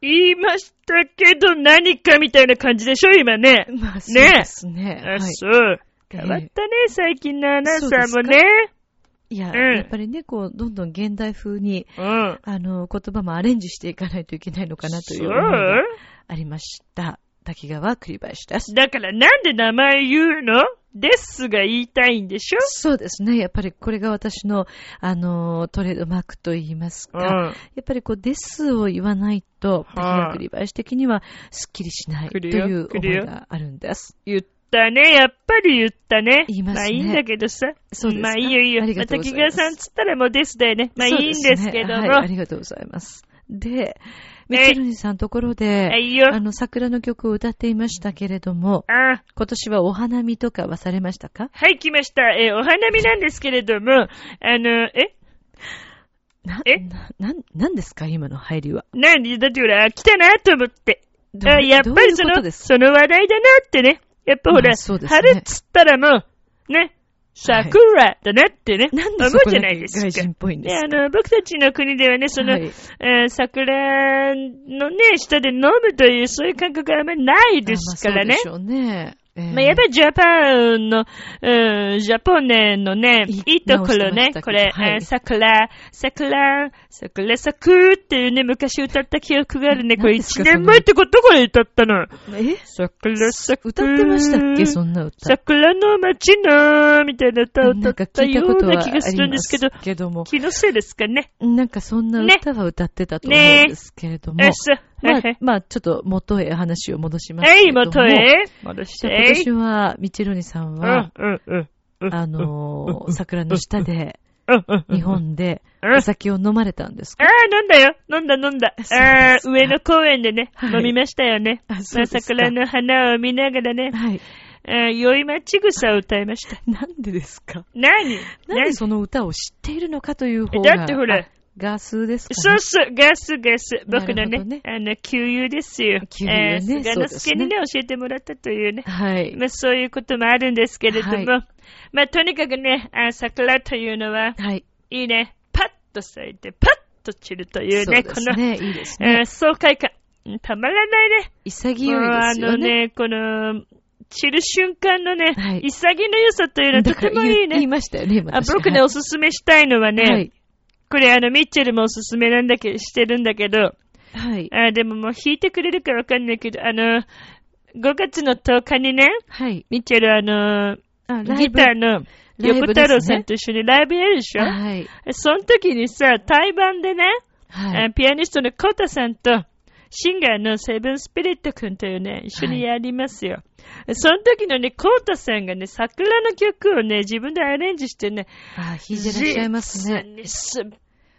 言いましたけど何かみたいな感じでしょ今ね。まあ、そうですね。あ、はい。そう。変わったね、最近のアナウンサーもね。いや、うんやっぱりね、こう、どんどん現代風に、うん。あの、言葉もアレンジしていかないといけないのかなという思いがありました。滝川栗林です。だからなんで名前言うの？ですが言いたいんでしょ？そうですね。やっぱりこれが私の、あの、トレードマークと言いますか、うん。やっぱりこう、ですを言わないと、滝はい川栗林的にはすっきりしないという思いがあるんです。言ったね。やっぱり言ったね。言いますねあいいんだけどさ。そうですかまあいいよいいよ。ありがとうございます滝川さんつったらもうですだよね。まあいいんですけども。はい、ありがとうございます。で、ミッチェルニさんのところで、あの、桜の曲を歌っていましたけれども、あ今年はお花見とかはされましたか？はい、来ました。えーお花見なんですけれども、あの、え？な、え？な、なん、なんですか今の入りは？何だってほら、来たなと思って。あやっぱりその、その話題だなってね。やっぱほら、春っつったらもう、ね、桜だなってね、なんで思そうじゃないですか。け外人っぽいんでね、すあの、僕たちの国ではね、その、はいえー桜のね、下で飲むという、そういう感覚があんまりないですからね。あまあそうでしょうね。えーまあ、やっぱりジャパンの、うん、ジャポネのね、いいところねこれ、はいえー桜、桜、桜咲くっていうね、昔歌った記憶があるね。これ一何ですか年前ってことこれ歌ったの。え？桜咲く。歌ってましたっけそんな歌。桜の街の、みたいな歌を歌ったような気がするんですけど、けども。気のせいですかね。なんかそんなね歌は歌ってたと思うんですけれども。え、そう。まあはい、まあ、ちょっと元へ話を戻しますはい、けれども。元へ？戻して。今年は、ミチェロニさんうん、は、うん、うん。うんあのー、桜の下で。日本で、うんお酒を飲まれたんですかああ、飲んだよ。飲んだ飲んだ。ああ、上野公園でね、はい飲みましたよね。あそう桜の花を見ながらね、はい。あー酔い待ち草を歌いました。なんでですか？何？なんでその歌を知っているのかという方えが。だってほらあ、ガスですかね。そうそう、ガスガス。僕のね、ねあの、給油ですよ。給油ねえー菅之助にね、教えてもらったというね。はい。まあ、そういうこともあるんですけれども、はいまあ、とにかくね、あ桜というのは、はい。いいね。パッと咲いて、パッと散るというね、そうですね。いいですね。この、えー爽快感。うんたまらないね。潔いですもうあのよね。ね、この、散る瞬間のね、はい潔の良さというのはとてもいい言い言いね。ましたよね、今あ僕ね、おすすめしたいのはね、はい。これあの、ミッチェルもおすすめなんだけど、してるんだけど、はい。あでももう弾いてくれるかわかんないけど、あの、5月の10日にね、はい。ミッチェルあの、あ、ギブターの横太郎さんと一緒にライブやるでしょ、はい。その時にさ、対バンでね、はい。あピアニストのコータさんと、シンガーのセブンスピリット君というね、一緒にやりますよ。その時のね、コータさんがね、桜の曲をね、自分でアレンジしてね、あ、弾いてらっしゃいますね。素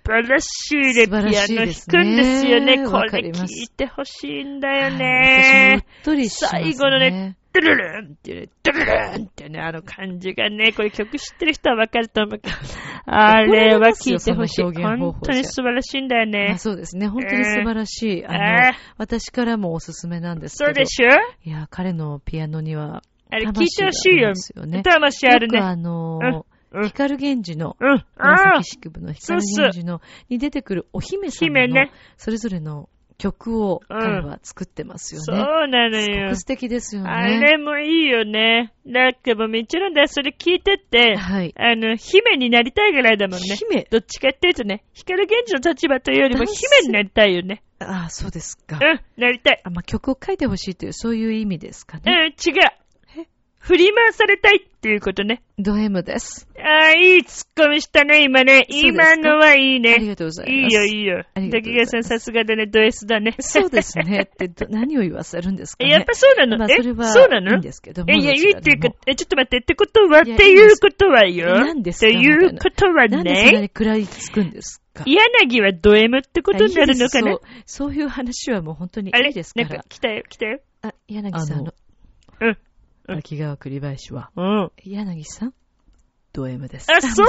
晴らしいね、素晴らしいピアノ弾くんですよね。こわかれ聞いてほしいんだよねっ。とりしますね。最後のね、ドゥルルンってね、ドゥルルンってね、あの感じがね、これ曲知ってる人はわかると思うけど、あれは聞いてほしい。本当に素晴らしいんだよまねあ。そうですね。本当に素晴らしい。あのえー、私からもおすすめなんですけど。そうでしょ？いや、彼のピアノには、あれ聞いてほしいよ。魂がありますよね魂あるね。あのーうん光源氏の、うん。ああ紫式部の光源氏の、に出てくるお姫様のそれぞれの曲をうん彼は作ってますよそうね。なのよすごく。素敵ですよね。あれもいいよね。だけど、もちろんだ、それ聞いてって、はい。あの、姫になりたいぐらいだもんね。姫？どっちかっていうとね、光源氏の立場というよりも姫になりたいよね。ああ、そうですか。うん、なりたい。あまあ、曲を書いてほしいという、そういう意味ですかうん、ね。違う。振り回されたいっていうことね。ド M です。ああ、いいツッコミしたね、今ね。今のはいいありね。がとうございいいます。よ、いいよ。います滝川さんさすがだね、ド S だね。そうですね。ってど、何を言わせるんですかね？やっぱそうなの、まあ、えそれは、そうないの？いんですけども。え、いや、いいっていうか、え、ちょっと待って、ってことは、っていうことはよ？何ですか？っていうことはなんでそんなね、に食らいつくんですか？柳はド M ってことになるのかなあいいですそうそういう話はもう本当にあれいいですかなんから来たよ、来たよ。あ、柳さんの、うん。うん。秋川栗林は、うん。柳さん、ド M です。あ、そう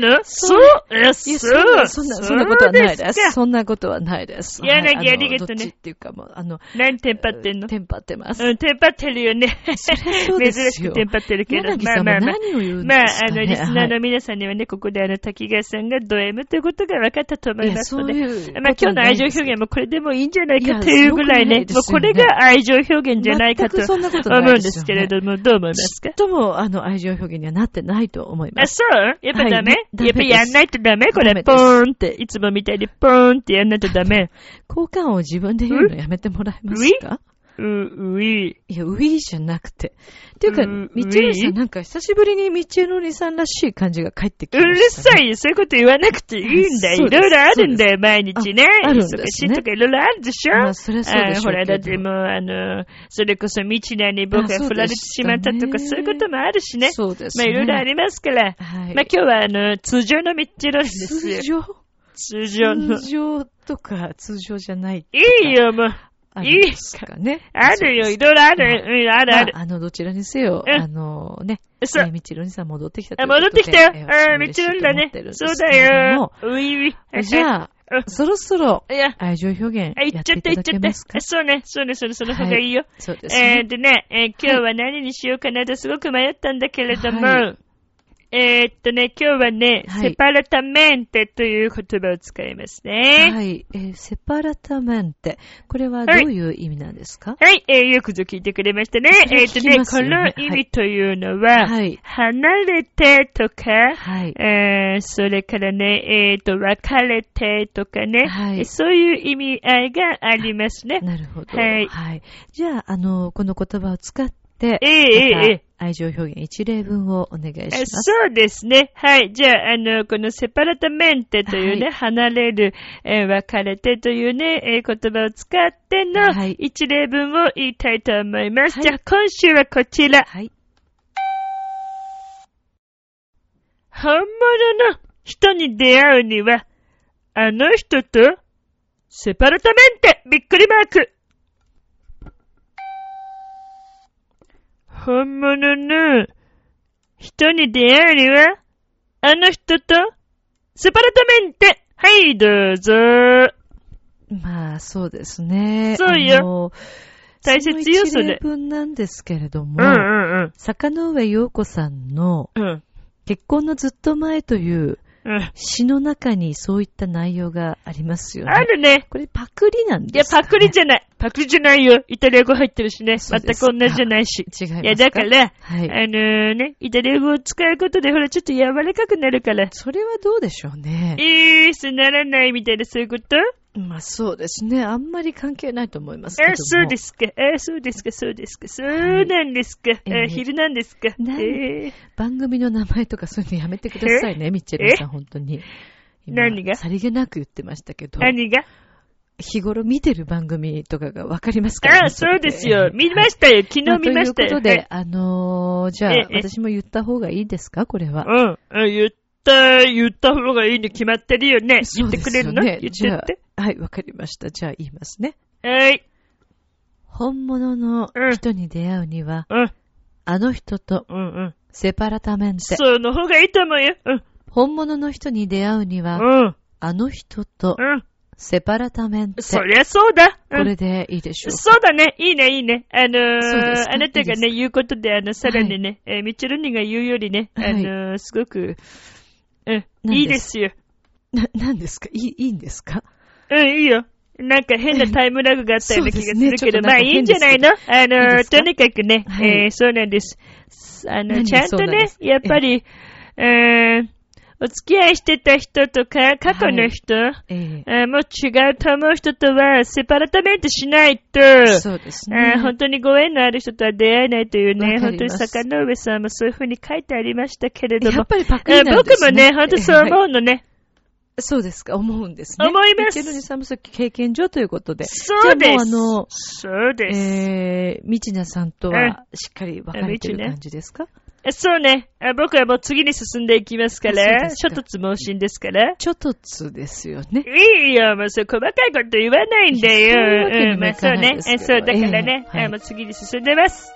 なの？そうえ、そうそんな、そんな、そんなことはないです。かそんなことはないです。柳はいのありがとねどっちっていうかもう、あの、何テンパってんの？テンパってます。うん、テンパってるよね。そりゃそうですよ珍しくテンパってるけど。まあまあまあ。まあ。あの、リスナーのはい皆さんにはね、ここであの、滝川さんがド M ということが分かったと思いますので。そういう。まあ、今日の愛情表現もこれでもいいんじゃないかというぐらいね、もうこれが愛情表現じゃないかと思うんですけれども、どう思いますか？とも、あの、愛情表現にはなってないと思いまあ、す。そう？やっぱダメ、はい。やっぱやんないとダメ？これ、ポーンって、いつもみたいにポーンってやんないとダメ。交換を自分で言うのやめてもらえますか？う、うい。いや、ウィーじゃなくて。っていうか、うみちろさんなんか久しぶりにみちろりさんらしい感じが帰ってきうるました、ね。さいよ、そういうこと言わなくていいんだよ。いろいろあるんだよ、毎日ね。ああるんですね忙しいとかいろいろあるでしょまあそりゃそうでしょほら、だってもう、あの、それこそ、未知なに僕が振られてしまったとか、そういうこともあるしね。そうですまあ、ね。いろいろありますから。はい。まあ、今日は、あの、通常のミッチェですよ通。常？通常の。通常とか通常じゃない。いいよ、もう。あるんですかね。あるよ、いろいろある。うん、あるある。まあ、あの、どちらにせよ、うんあのね、そうえーみちろにさん戻ってきたといあ、うことで。戻ってきたよ。えーあ、ミッチェロリだね。そうだよ。ういうい。じゃあ、うんそろそろ愛情表現あ、言っちゃって、やっていただ言っちゃってけますか。そうね、そうね、それ、その方がいいよ。そうですえー、ね。でね、えー今日は何にしようかなとすごく迷ったんだけれども、はえーっとね、今日はね、はいセパラタメンテという言葉を使いますね。はい。えーセパラタメンテ。これはどういう意味なんですか？はい、えーよくぞ聞いてくれましたね。それえーっとね、この意味というのは、はい。離れてとか、はい。えーそれからね、えーっと、別れてとかね、はいえーそういう意味合いがありますね。なるほど。はいじゃあ、あの、この言葉を使って、ええええまたええ愛情表現一例文をお願いしえます。そうですね。はい。じゃあ、あの、このセパラタメンテというね、はい離れる、えー別れてというね、えー言葉を使ってのはい一例文を言いたいと思います。はいじゃあ、今週はこちら。はい。本物の人に出会うには、あの人と、セパラタメンテびっくりマーク本物の人に出会うには、あの人と、セパラタメンテはい、どうぞまあ、そうですね。そうよ大切よその一例それ文なんですけれども、うんうん坂上陽子さんのうん。うん。結婚のずっと前といううん。詩の中にそういった内容がありますよね。あるね。これパクリなんいや、ですか、ね、パクリじゃない。パクリじゃないよ。イタリア語入ってるしね。全く同じじゃないし。違いますか？いや、だから、はい。あのね、イタリア語を使うことで、ほら、ちょっと柔らかくなるから。それはどうでしょうね。いいすならないみたいな、そういうこと？まあそうですね。あんまり関係ないと思いますけども。あ、そうですか。あ、そうですか、そうですか。そうなんですか。ええあ、昼なんですか。ええ番組の名前とかそういうのやめてくださいね、ミッチェルさん、本当に。今何が？さりげなく言ってましたけど、何が？日頃見てる番組とかがわかりますから、あ、そうですよ。見ましたよ。昨日見ましたよ。ということで、あのーじゃあ、ええ私も言った方がいいですか？これは。うん言っ対言った方がいいに決まってるよね。言ってくれるの、言ってって。はい、わかりました。じゃあ言いますね。はい。本物の人に出会うには、うん、あの人とうん、うん。セパラタメンテ。その方がいいと思うよ。うん、本物の人に出会うには、うん、あの人とうん。セパラタメンテ。そりゃそうだ。うんこれでいいでしょうか？そうだね。いいね、いいね。あのーあなたがね、言うことで、あの、さらにね、えーミッチェルニが言うよりね、あはいのーすごく、うん、いいですよ。な、何ですか？いい、いいんですか？うん、いいよ。なんか変なタイムラグがあったような気がするけど、ね。まあいいんじゃないの？あいいのー、ですか？とにかくね、はい。えーそうなんです。あの、何ちゃんとねやっぱり、えー、お付き合いしてた人とか、過去の人、えええーもう違うと思う人とは、セパラタメントしないと、そうですあねー。本当にご縁のある人とは出会えないというね、本当に坂上さんもそういうふうに書いてありましたけれどもやっ、ぱりパクえーリなんですね。僕もね、本当そうはい思うのね。そうですか、思うんですね。思いますミッチェルニさんもさっき経験上ということで。そうです。あもうそうです。えー、みちなさんとうんはしっかり分かれてる感じですか？えそうね。あ僕はもう次に進んでいきますから、ちょっとつ盲信ですから。ちょっとつですよね。いいよ、もうそう細かいこと言わないんだいやそういうん、そうねそう、だからね、ええはいあもう次に進んでます。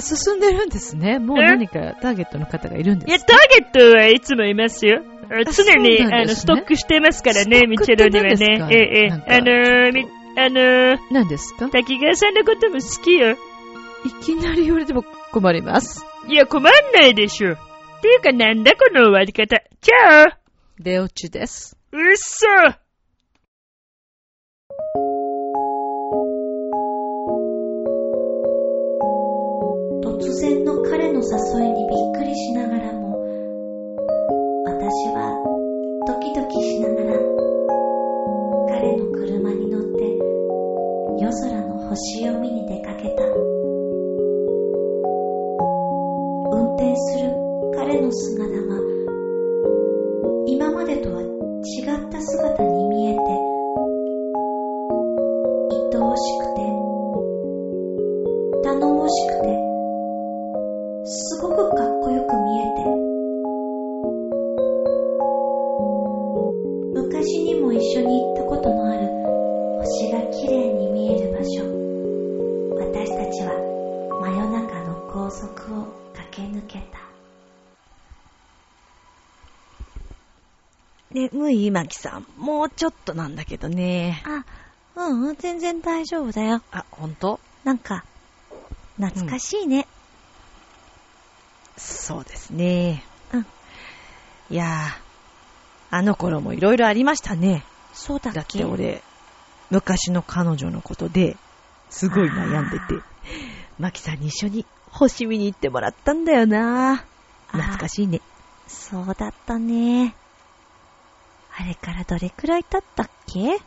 進んでるんですね。もうえ何かターゲットの方がいるんでいや、すターゲットはいつもいますよ。あ常に、ねあの、ストックしてますからね、ミチェロにはね。ええ、あのー、み、あのー、何ですか？滝川さんのことも好きよ。いきなり言われても困ります。いや、困んないでしょ。っていうか、なんだこの終わり方。じゃあ、出落ちです。うっそ突然の彼の誘いにびっくりしながらも私はドキドキしながら彼の車に乗って夜空の星を見に出かけた転する彼の姿は今までとは違った姿に見えて愛おしくて頼もしくてすごくかっこよく見えて昔にも一緒に行ったことのある星が綺麗に見える場所。私たちは真夜中の高速を眠い今木さん、もうちょっとなんだけどね。あうんうん全然大丈夫だよあ、ほんとなんか懐かしいね、そうですね。うん。いやー、あの頃もいろいろありましたね。そうだっけ？だって俺、昔の彼女のことで、すごい悩んでて、マキさんに一緒に星見に行ってもらったんだよな懐かしいね。そうだったねあれからどれくらい経ったっけ？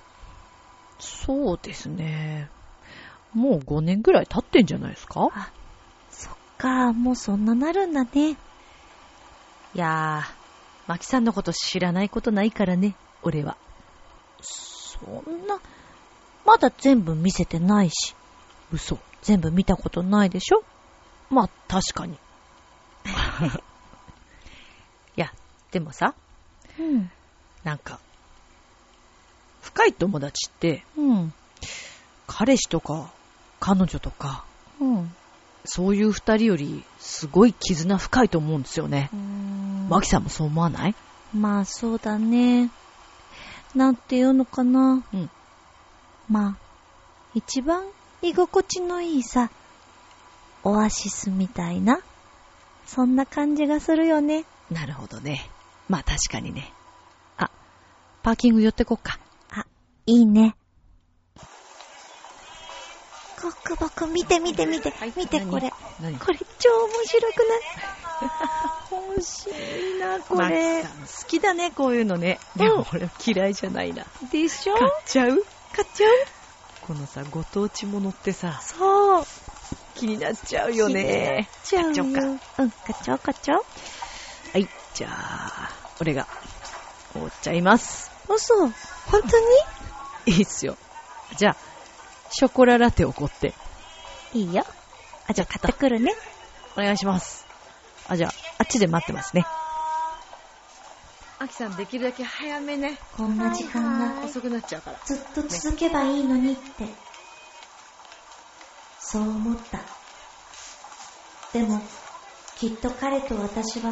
そうですね。もう5年ぐらい経ってんじゃないですか？そっかもうそんななるんだねいやー、マキさんのこと知らないことないからね、俺は。そんなまだ全部見せてないし嘘。全部見たことないでしょ？まあ、確かに。いや、でもさ、うんなんか、深い友達って、うん。彼氏とか、彼女とか、うん。そういう二人より、すごい絆深いと思うんですよね。マキさんもそう思わない？まあそうだね。なんていうのかな。うん。まあ一番居心地のいいさオアシスみたいなそんな感じがするよね。なるほどね。まあ確かにね。あ、パーキング寄ってこっか。いいね。コックボク見て見て見て、見てこれ。何？これ超面白くない？欲しいなこれ。好きだね、こういうのね。でも俺嫌いじゃないな。でしょ？買っちゃう？買っちゃう？このさ、ご当地ものってさ、そう。気になっちゃうよね。ちゃうよ。買っちゃおうか。うん買っちゃおう買っちゃおう。はい、じゃあ、俺が、おっちゃいます。嘘本当に？いいっすよ。じゃあ、ショコララテをこって、いいよ。あ、じゃあ買ってくるね。お願いします。あ、じゃあ、あっちで待ってますね。アキさんできるだけ早めね。こんな時間が遅くなっちゃうから。ずっと続けばいいのにって、そう思った。でも、きっと彼と私は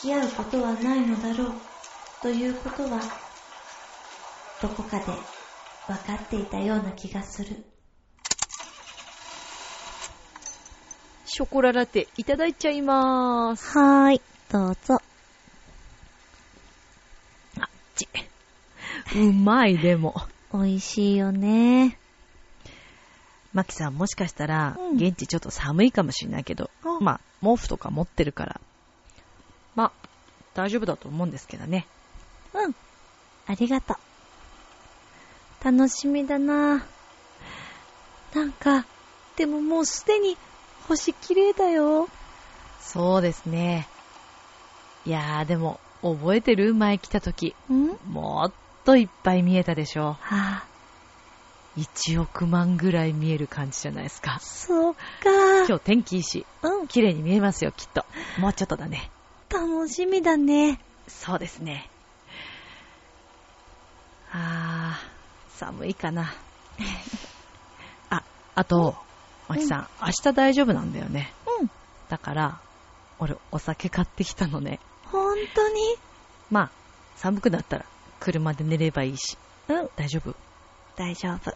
付き合うことはないのだろうということは、どこかで分かっていたような気がする。ショコララテいただいちゃいまーす。はーい、どうぞ。あっち。うまい、でも。美味しいよね。マキさんもしかしたら、うん現地ちょっと寒いかもしれないけど、うんまあ、毛布とか持ってるから、まあ、大丈夫だと思うんですけどね。うん。ありがとう。楽しみだななんか、でももうすでに星綺麗だよ。そうですね。いやー、でも、覚えてる前来た時。ん？もっといっぱい見えたでしょはあ、う。1億万ぐらい見える感じじゃないですか。そっか。今日天気いいし、うん、綺麗に見えますよ、きっと。もうちょっとだね。楽しみだね。そうですね。あー、寒いかな。あ、あと、マキさん、明日大丈夫なんだよね。うん。だから、俺、お酒買ってきたのね。ほんとに？まあ、寒くなったら、車で寝ればいいし。うん、大丈夫？大丈夫。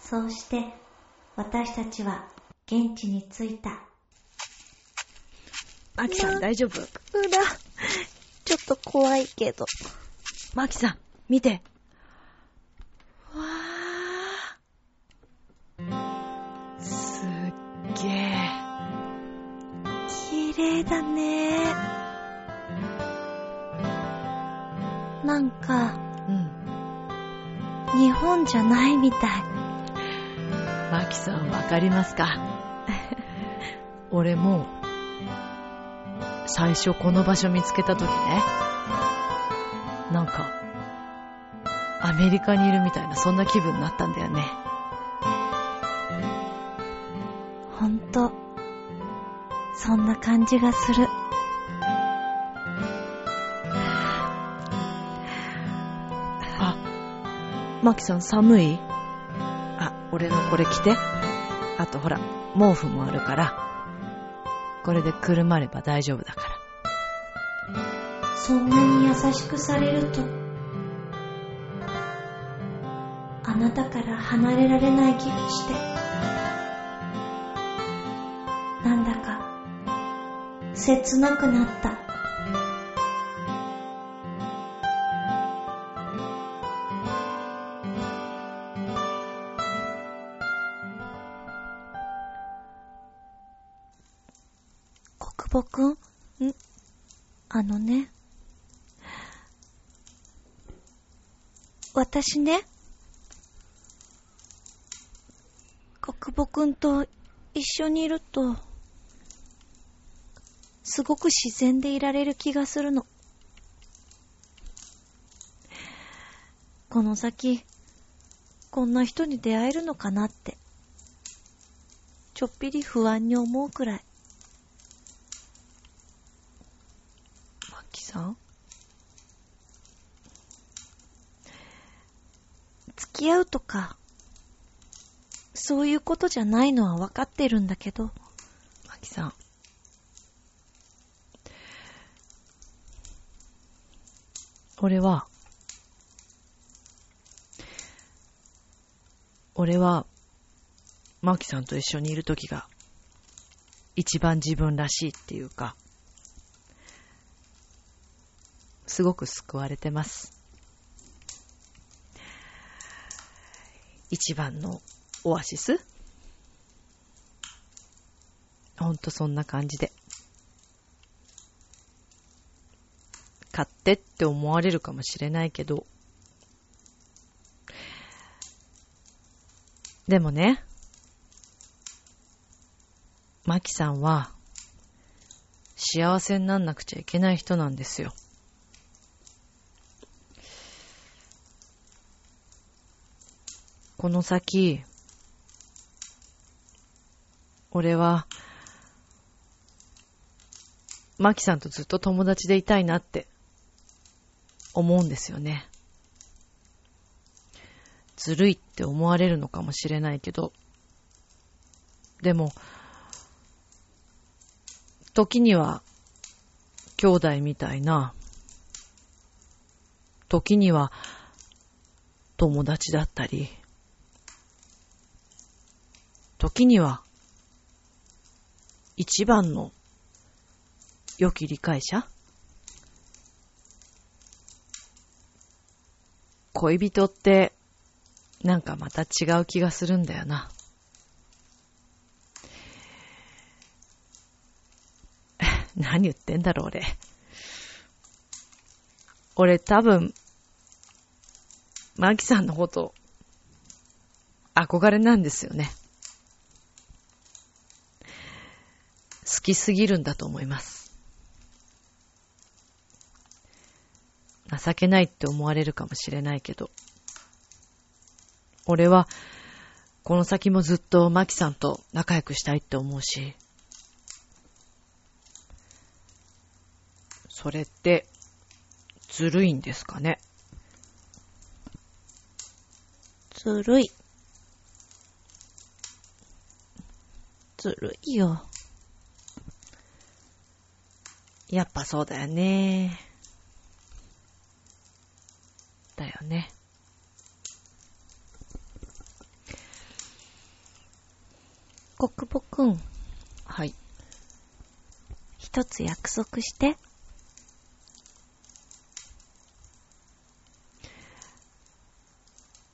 そうして、私たちは現地に着いた。マキさん、大丈夫？うら、ちょっと怖いけど。マキさん、見て。わー、すっげえ。綺麗だね。なんか、うん。日本じゃないみたい。マキさん、わかりますか？俺も、最初この場所見つけた時ね、なんか、アメリカにいるみたいな、そんな気分になったんだよね。ほんと、そんな感じがする。あ、マキさん寒い？あ、俺のこれ着て。あとほら、毛布もあるから、これでくるまれば大丈夫だ。そんなに優しくされると、あなたから離れられない気がして、なんだか、切なくなった。私ね。国母くんと一緒にいると、すごく自然でいられる気がするの。この先、こんな人に出会えるのかなって、ちょっぴり不安に思うくらい。マキさん付き合うとか、そういうことじゃないのは分かってるんだけど、マキさん。俺は、俺は、マキさんと一緒にいるときが、一番自分らしいっていうか、すごく救われてます。一番のオアシス？ほんとそんな感じで。勝手って思われるかもしれないけど、でもね、マキさんは、幸せになんなくちゃいけない人なんですよ。この先、俺は、マキさんとずっと友達でいたいなって思うんですよね。ずるいって思われるのかもしれないけど、でも、時には兄弟みたいな、時には友達だったり、時には一番の良き理解者？恋人ってなんかまた違う気がするんだよな。何言ってんだろう、俺。俺多分、マキさんのこと、憧れなんですよね。好きすぎるんだと思います。情けないって思われるかもしれないけど、俺は、この先もずっとマキさんと仲良くしたいって思うし、それって、ずるいんですかね。ずるい。ずるいよ。やっぱそうだよね。だよね。国母くん、はい。一つ約束して。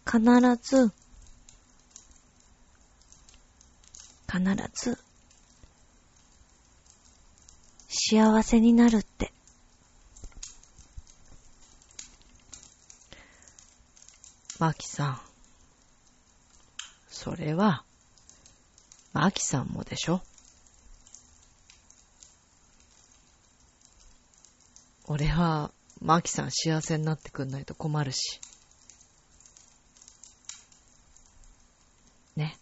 必ず、必ず、幸せになるって。マキさん。それは、マキさんもでしょ俺は、マキさん幸せになってくんないと困るし。ね。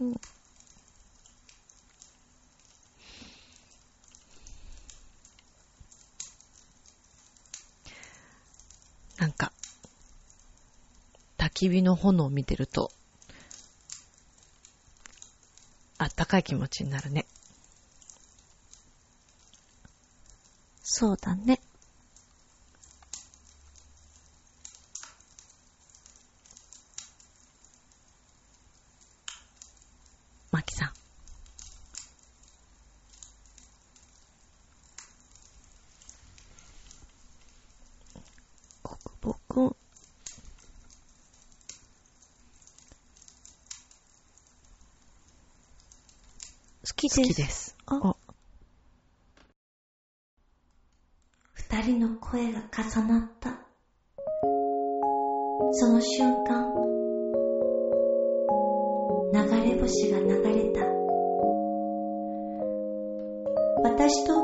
うん。なんか、焚き火の炎を見てると、あったかい気持ちになるね。そうだね。マキさん。国母くん。好きです。二人の声が重なった。その瞬間、流れ星が流れた。私と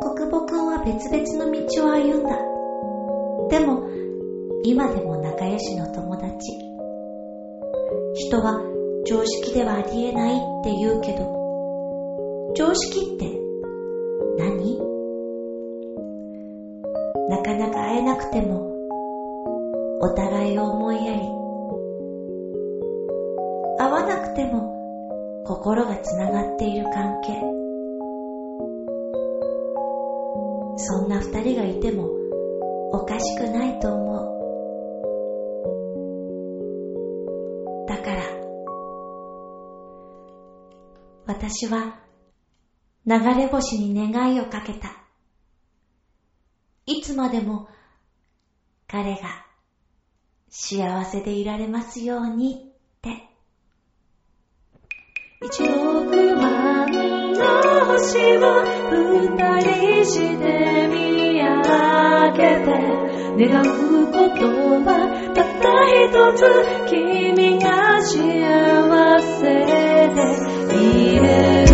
国母くんは別々の道を歩んだ。でも、今でも仲良しの友達。人は常識ではありえないって言うけど、常識って何？なかなか会えなくても、お互いを思いやり、会わなくても心がつながっている関係。そんな二人がいてもおかしくないと思う。だから、私は流れ星に願いをかけた。いつまでも彼が幸せでいられますようにって。一億万の星を二人して見上げて願うことはたった一つ君が幸せでいれる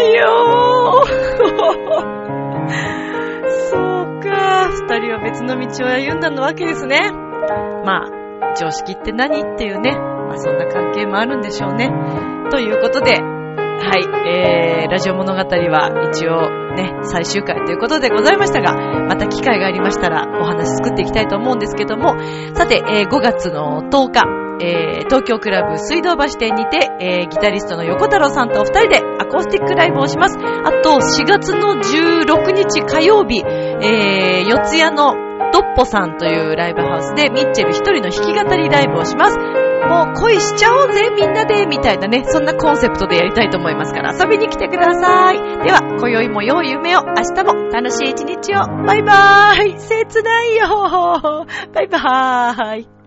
いよ そうか、二人は別の道を歩んだのわけですね。まあ、常識って何っていうね、まあそんな関係もあるんでしょうね。ということで、はい、えー、ラジオ物語は一応ね、最終回ということでございましたが、また機会がありましたらお話作っていきたいと思うんですけども、さて、えー5月の10日、えー東京クラブ水道橋店にて、えーギタリストの横太郎さんとお二人でアコースティックライブをします。あと、4月の16日火曜日、えー、四谷のドッポさんというライブハウスでミッチェル一人の弾き語りライブをします。もう恋しちゃおうぜみんなでみたいなね、そんなコンセプトでやりたいと思いますから遊びに来てください。では、今宵も良い夢を、明日も楽しい一日を。バイバーイ切ないよバイバーイ